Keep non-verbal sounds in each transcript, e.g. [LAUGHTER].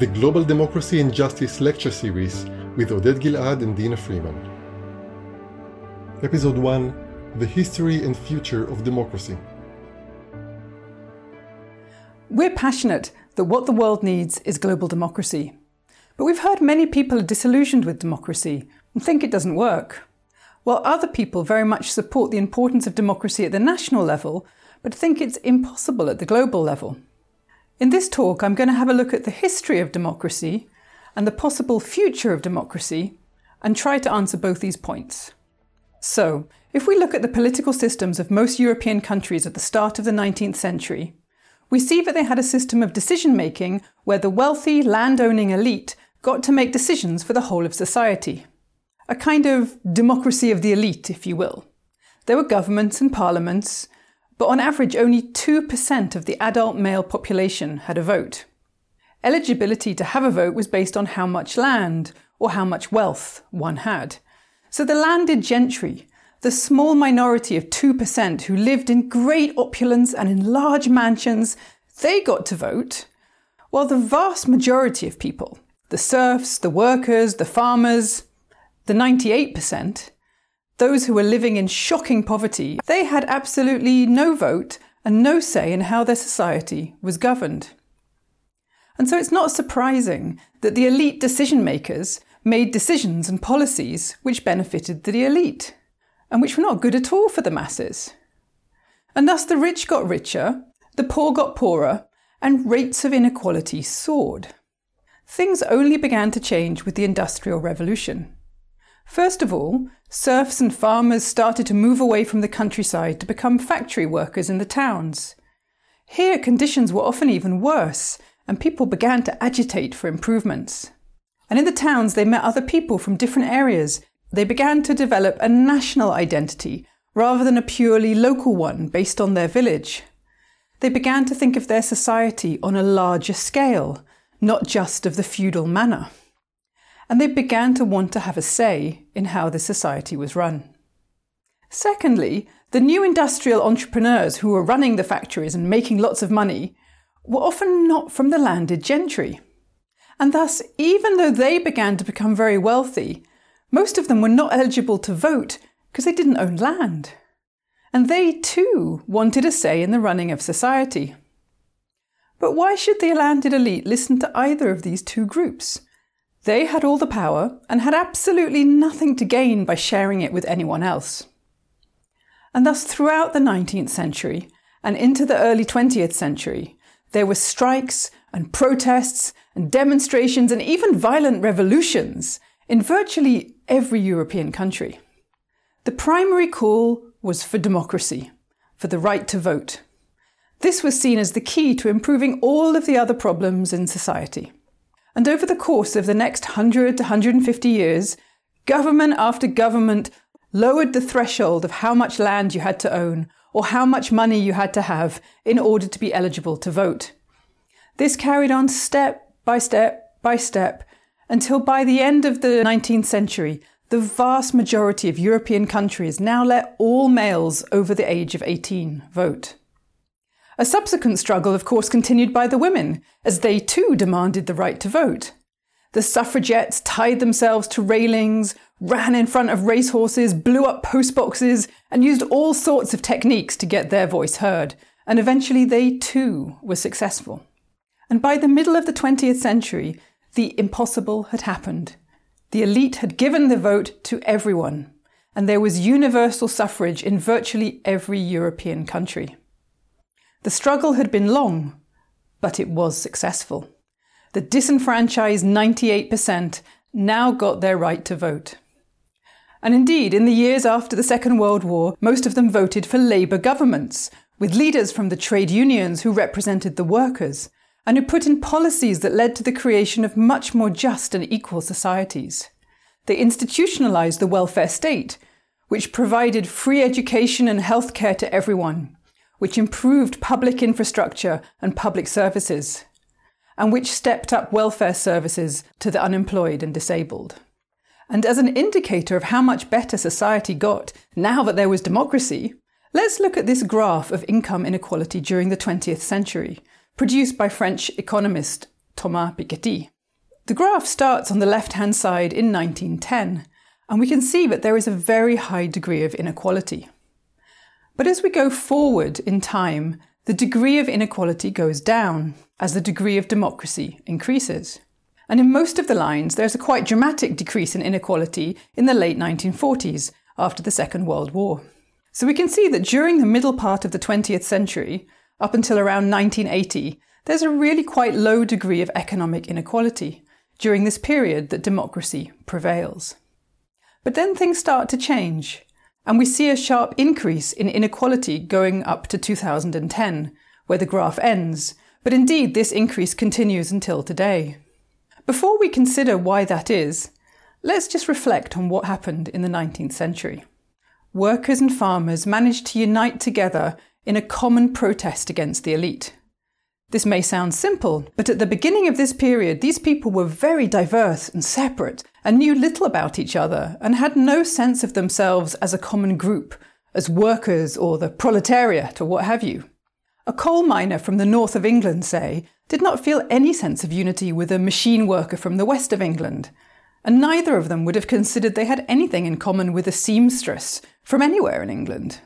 the Global Democracy and Justice lecture series with Oded Gilad and Dina Freeman. Episode 1 The History and Future of Democracy. We're passionate that what the world needs is global democracy. But we've heard many people are disillusioned with democracy and think it doesn't work, while other people very much support the importance of democracy at the national level, but think it's impossible at the global level. In this talk, I'm going to have a look at the history of democracy and the possible future of democracy and try to answer both these points. So, if we look at the political systems of most European countries at the start of the 19th century, we see that they had a system of decision making where the wealthy, land owning elite got to make decisions for the whole of society. A kind of democracy of the elite, if you will. There were governments and parliaments, but on average, only 2% of the adult male population had a vote. Eligibility to have a vote was based on how much land or how much wealth one had. So the landed gentry, the small minority of 2% who lived in great opulence and in large mansions, they got to vote, while the vast majority of people, the serfs, the workers, the farmers, the 98%, those who were living in shocking poverty, they had absolutely no vote and no say in how their society was governed. And so it's not surprising that the elite decision makers made decisions and policies which benefited the elite and which were not good at all for the masses. And thus the rich got richer, the poor got poorer, and rates of inequality soared. Things only began to change with the Industrial Revolution. First of all, serfs and farmers started to move away from the countryside to become factory workers in the towns. Here, conditions were often even worse, and people began to agitate for improvements. And in the towns, they met other people from different areas. They began to develop a national identity rather than a purely local one based on their village. They began to think of their society on a larger scale, not just of the feudal manor and they began to want to have a say in how the society was run. Secondly, the new industrial entrepreneurs who were running the factories and making lots of money were often not from the landed gentry. And thus, even though they began to become very wealthy, most of them were not eligible to vote because they didn't own land. And they too wanted a say in the running of society. But why should the landed elite listen to either of these two groups? They had all the power and had absolutely nothing to gain by sharing it with anyone else. And thus, throughout the 19th century and into the early 20th century, there were strikes and protests and demonstrations and even violent revolutions in virtually every European country. The primary call was for democracy, for the right to vote. This was seen as the key to improving all of the other problems in society. And over the course of the next 100 to 150 years, government after government lowered the threshold of how much land you had to own or how much money you had to have in order to be eligible to vote. This carried on step by step by step until by the end of the 19th century, the vast majority of European countries now let all males over the age of 18 vote. A subsequent struggle, of course, continued by the women, as they too demanded the right to vote. The suffragettes tied themselves to railings, ran in front of racehorses, blew up postboxes, and used all sorts of techniques to get their voice heard, and eventually they too were successful. And by the middle of the 20th century, the impossible had happened. The elite had given the vote to everyone, and there was universal suffrage in virtually every European country. The struggle had been long, but it was successful. The disenfranchised 98% now got their right to vote. And indeed, in the years after the Second World War, most of them voted for Labour governments, with leaders from the trade unions who represented the workers, and who put in policies that led to the creation of much more just and equal societies. They institutionalised the welfare state, which provided free education and healthcare to everyone, which improved public infrastructure and public services, and which stepped up welfare services to the unemployed and disabled. And as an indicator of how much better society got now that there was democracy, let's look at this graph of income inequality during the 20th century, produced by French economist Thomas Piketty. The graph starts on the left hand side in 1910, and we can see that there is a very high degree of inequality. But as we go forward in time, the degree of inequality goes down as the degree of democracy increases. And in most of the lines, there's a quite dramatic decrease in inequality in the late 1940s after the Second World War. So we can see that during the middle part of the 20th century, up until around 1980, there's a really quite low degree of economic inequality during this period that democracy prevails. But then things start to change, and we see a sharp increase in inequality going up to 2010, where the graph ends, but indeed this increase continues until today. Before we consider why that is, let's just reflect on what happened in the 19th century. Workers and farmers managed to unite together in a common protest against the elite. This may sound simple, but at the beginning of this period, these people were very diverse and separate and knew little about each other and had no sense of themselves as a common group, as workers or the proletariat or what have you. A coal miner from the north of England, say, did not feel any sense of unity with a machine worker from the west of England, and neither of them would have considered they had anything in common with a seamstress from anywhere in England.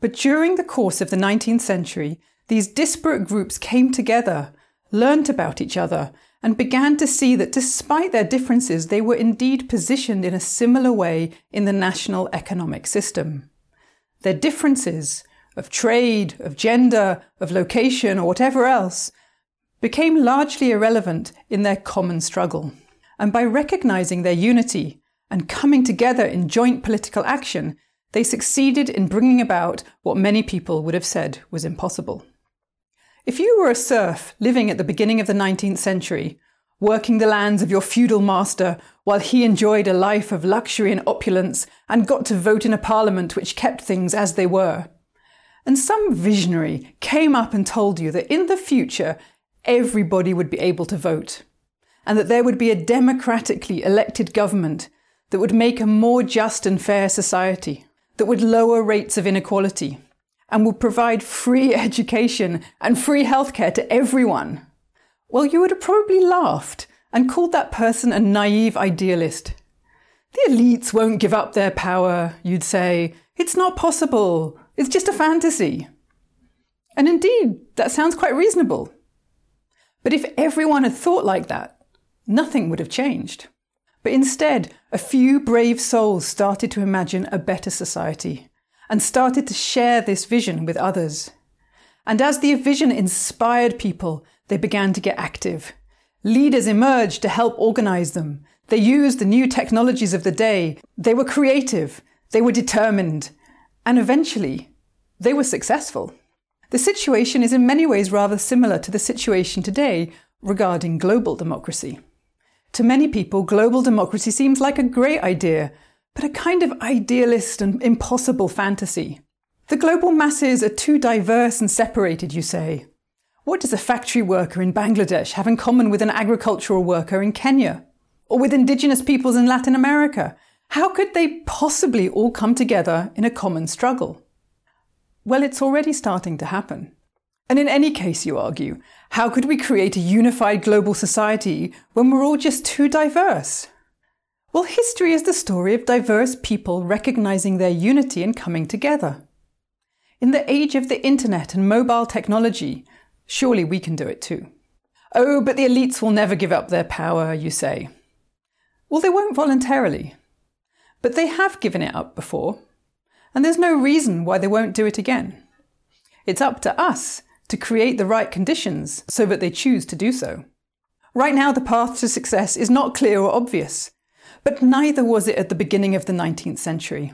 But during the course of the 19th century, these disparate groups came together, learnt about each other, and began to see that despite their differences, they were indeed positioned in a similar way in the national economic system. Their differences of trade, of gender, of location, or whatever else became largely irrelevant in their common struggle. And by recognizing their unity and coming together in joint political action, they succeeded in bringing about what many people would have said was impossible. If you were a serf living at the beginning of the 19th century, working the lands of your feudal master while he enjoyed a life of luxury and opulence and got to vote in a parliament which kept things as they were, and some visionary came up and told you that in the future everybody would be able to vote, and that there would be a democratically elected government that would make a more just and fair society, that would lower rates of inequality, and would provide free [LAUGHS] education and free healthcare to everyone. Well, you would have probably laughed and called that person a naive idealist. The elites won't give up their power, you'd say. It's not possible. It's just a fantasy. And indeed, that sounds quite reasonable. But if everyone had thought like that, nothing would have changed. But instead, a few brave souls started to imagine a better society and started to share this vision with others. And as the vision inspired people, they began to get active. Leaders emerged to help organize them. They used the new technologies of the day. They were creative. They were determined. And eventually, they were successful. The situation is in many ways rather similar to the situation today regarding global democracy. To many people, global democracy seems like a great idea, but a kind of idealist and impossible fantasy. The global masses are too diverse and separated, you say. What does a factory worker in Bangladesh have in common with an agricultural worker in Kenya? Or with indigenous peoples in Latin America? How could they possibly all come together in a common struggle? Well, it's already starting to happen. And in any case, you argue, how could we create a unified global society when we're all just too diverse? Well, history is the story of diverse people recognizing their unity and coming together. In the age of the internet and mobile technology, surely we can do it too. Oh, but the elites will never give up their power, you say. Well, they won't voluntarily. But they have given it up before, and there's no reason why they won't do it again. It's up to us to create the right conditions so that they choose to do so. Right now, the path to success is not clear or obvious, but neither was it at the beginning of the 19th century.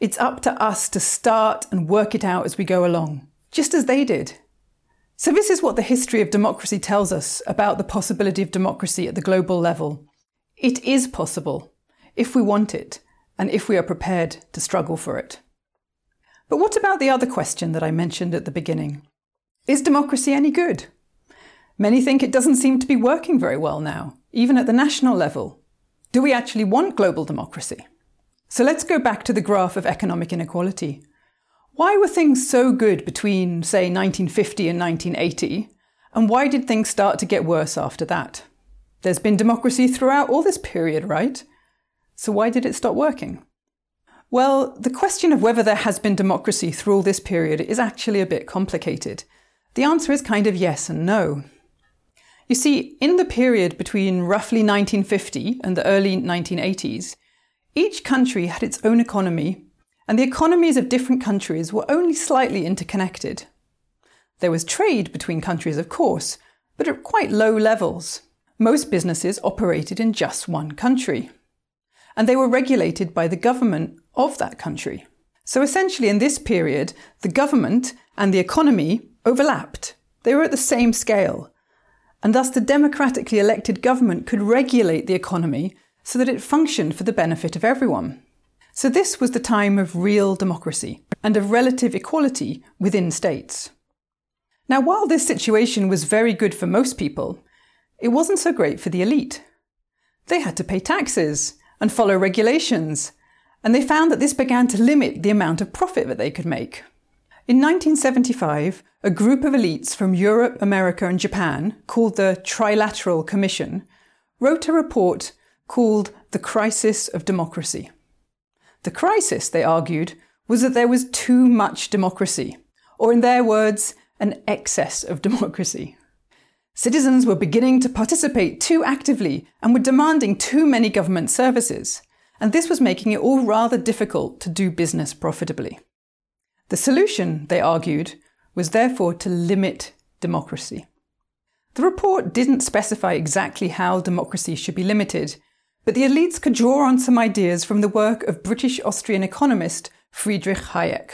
It's up to us to start and work it out as we go along, just as they did. So, this is what the history of democracy tells us about the possibility of democracy at the global level. It is possible if we want it and if we are prepared to struggle for it. But what about the other question that I mentioned at the beginning? Is democracy any good? Many think it doesn't seem to be working very well now, even at the national level. Do we actually want global democracy? So let's go back to the graph of economic inequality. Why were things so good between, say, 1950 and 1980, And why did things start to get worse after that? There's been democracy throughout all this period, right? So why did it stop working? Well, the question of whether there has been democracy through all this period is actually a bit complicated. The answer is kind of yes and no. You see, in the period between roughly 1950 and the early 1980s, each country had its own economy, and the economies of different countries were only slightly interconnected. There was trade between countries, of course, but at quite low levels. Most businesses operated in just one country. And they were regulated by the government of that country. So essentially, in this period, the government and the economy overlapped. They were at the same scale. And thus, the democratically elected government could regulate the economy so that it functioned for the benefit of everyone. So, this was the time of real democracy and of relative equality within states. Now, while this situation was very good for most people, it wasn't so great for the elite. They had to pay taxes and follow regulations, and they found that this began to limit the amount of profit that they could make. In 1975, a group of elites from Europe, America, and Japan, called the Trilateral Commission, wrote a report called The Crisis of Democracy. The crisis, they argued, was that there was too much democracy, or in their words, an excess of democracy. Citizens were beginning to participate too actively and were demanding too many government services, and this was making it all rather difficult to do business profitably. The solution, they argued, was therefore to limit democracy. The report didn't specify exactly how democracy should be limited, but the elites could draw on some ideas from the work of British Austrian economist Friedrich Hayek.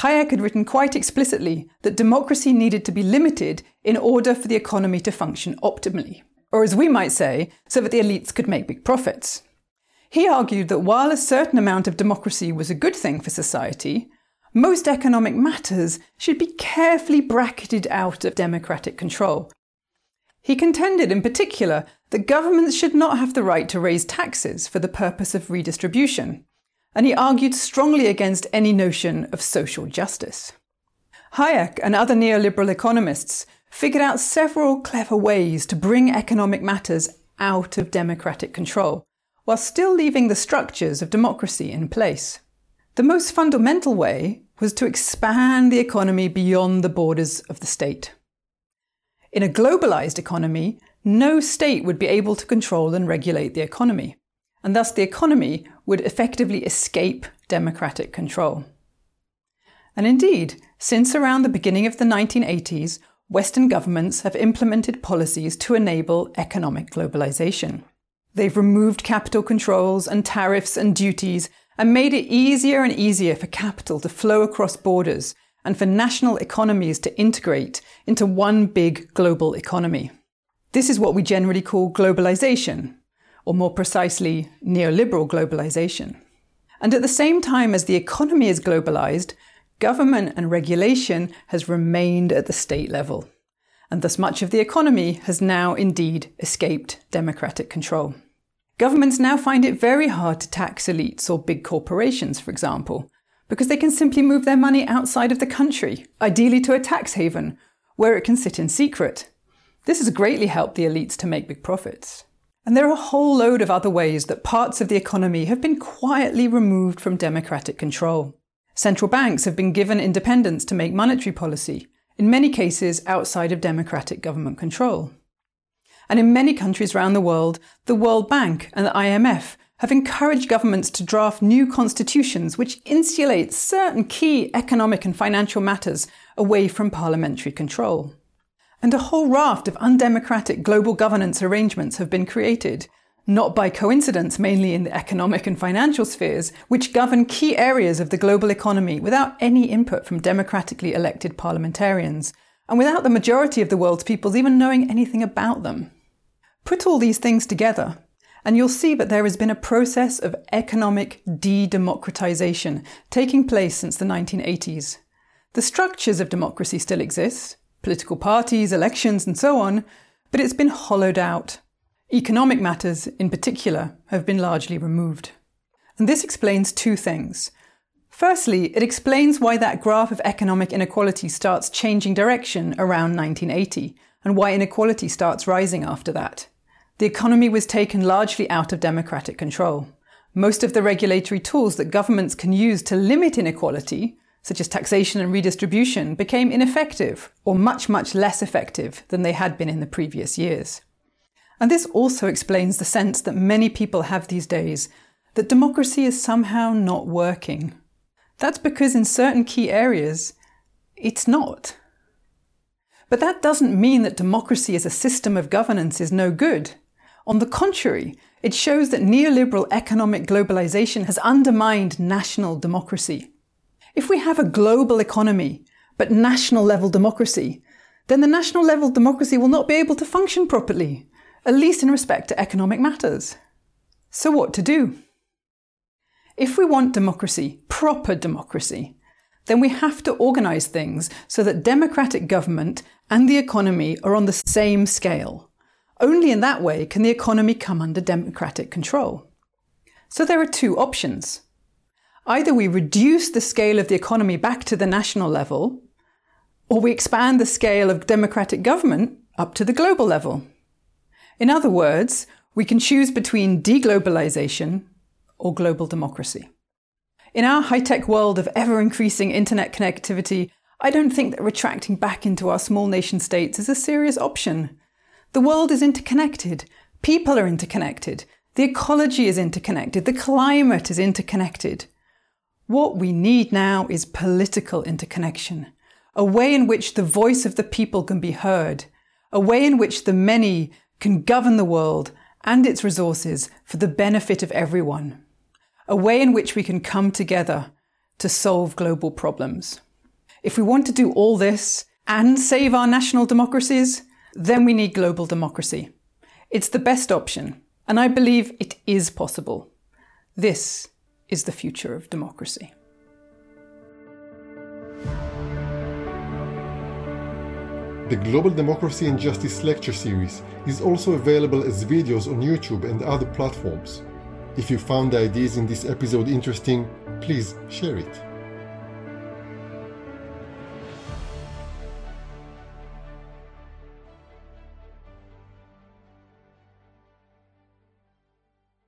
Hayek had written quite explicitly that democracy needed to be limited in order for the economy to function optimally, or as we might say, so that the elites could make big profits. He argued that while a certain amount of democracy was a good thing for society, most economic matters should be carefully bracketed out of democratic control. He contended in particular that governments should not have the right to raise taxes for the purpose of redistribution, and he argued strongly against any notion of social justice. Hayek and other neoliberal economists figured out several clever ways to bring economic matters out of democratic control, while still leaving the structures of democracy in place. The most fundamental way was to expand the economy beyond the borders of the state. In a globalized economy, no state would be able to control and regulate the economy, and thus the economy would effectively escape democratic control. And indeed, since around the beginning of the 1980s, Western governments have implemented policies to enable economic globalization. They've removed capital controls and tariffs and duties and made it easier and easier for capital to flow across borders and for national economies to integrate into one big global economy. This is what we generally call globalization, or more precisely, neoliberal globalization. And at the same time as the economy is globalized, government and regulation has remained at the state level. And thus much of the economy has now indeed escaped democratic control. Governments now find it very hard to tax elites or big corporations, for example, because they can simply move their money outside of the country, ideally to a tax haven, where it can sit in secret. This has greatly helped the elites to make big profits. And there are a whole load of other ways that parts of the economy have been quietly removed from democratic control. Central banks have been given independence to make monetary policy, in many cases outside of democratic government control. And in many countries around the world, the World Bank and the IMF have encouraged governments to draft new constitutions which insulate certain key economic and financial matters away from parliamentary control. And a whole raft of undemocratic global governance arrangements have been created, not by coincidence mainly in the economic and financial spheres, which govern key areas of the global economy without any input from democratically elected parliamentarians, and without the majority of the world's peoples even knowing anything about them. Put all these things together, and you'll see that there has been a process of economic de democratization taking place since the 1980s. The structures of democracy still exist political parties, elections, and so on but it's been hollowed out. Economic matters, in particular, have been largely removed. And this explains two things. Firstly, it explains why that graph of economic inequality starts changing direction around 1980 and why inequality starts rising after that. The economy was taken largely out of democratic control. Most of the regulatory tools that governments can use to limit inequality, such as taxation and redistribution, became ineffective or much, much less effective than they had been in the previous years. And this also explains the sense that many people have these days that democracy is somehow not working. That's because in certain key areas, it's not. But that doesn't mean that democracy as a system of governance is no good. On the contrary, it shows that neoliberal economic globalization has undermined national democracy. If we have a global economy, but national level democracy, then the national level democracy will not be able to function properly, at least in respect to economic matters. So, what to do? If we want democracy, proper democracy, then we have to organise things so that democratic government and the economy are on the same scale. Only in that way can the economy come under democratic control. So there are two options. Either we reduce the scale of the economy back to the national level, or we expand the scale of democratic government up to the global level. In other words, we can choose between deglobalization or global democracy. In our high tech world of ever increasing internet connectivity, I don't think that retracting back into our small nation states is a serious option. The world is interconnected, people are interconnected, the ecology is interconnected, the climate is interconnected. What we need now is political interconnection, a way in which the voice of the people can be heard, a way in which the many can govern the world and its resources for the benefit of everyone. A way in which we can come together to solve global problems. If we want to do all this and save our national democracies, then we need global democracy. It's the best option, and I believe it is possible. This is the future of democracy. The Global Democracy and Justice lecture series is also available as videos on YouTube and other platforms. If you found the ideas in this episode interesting, please share it.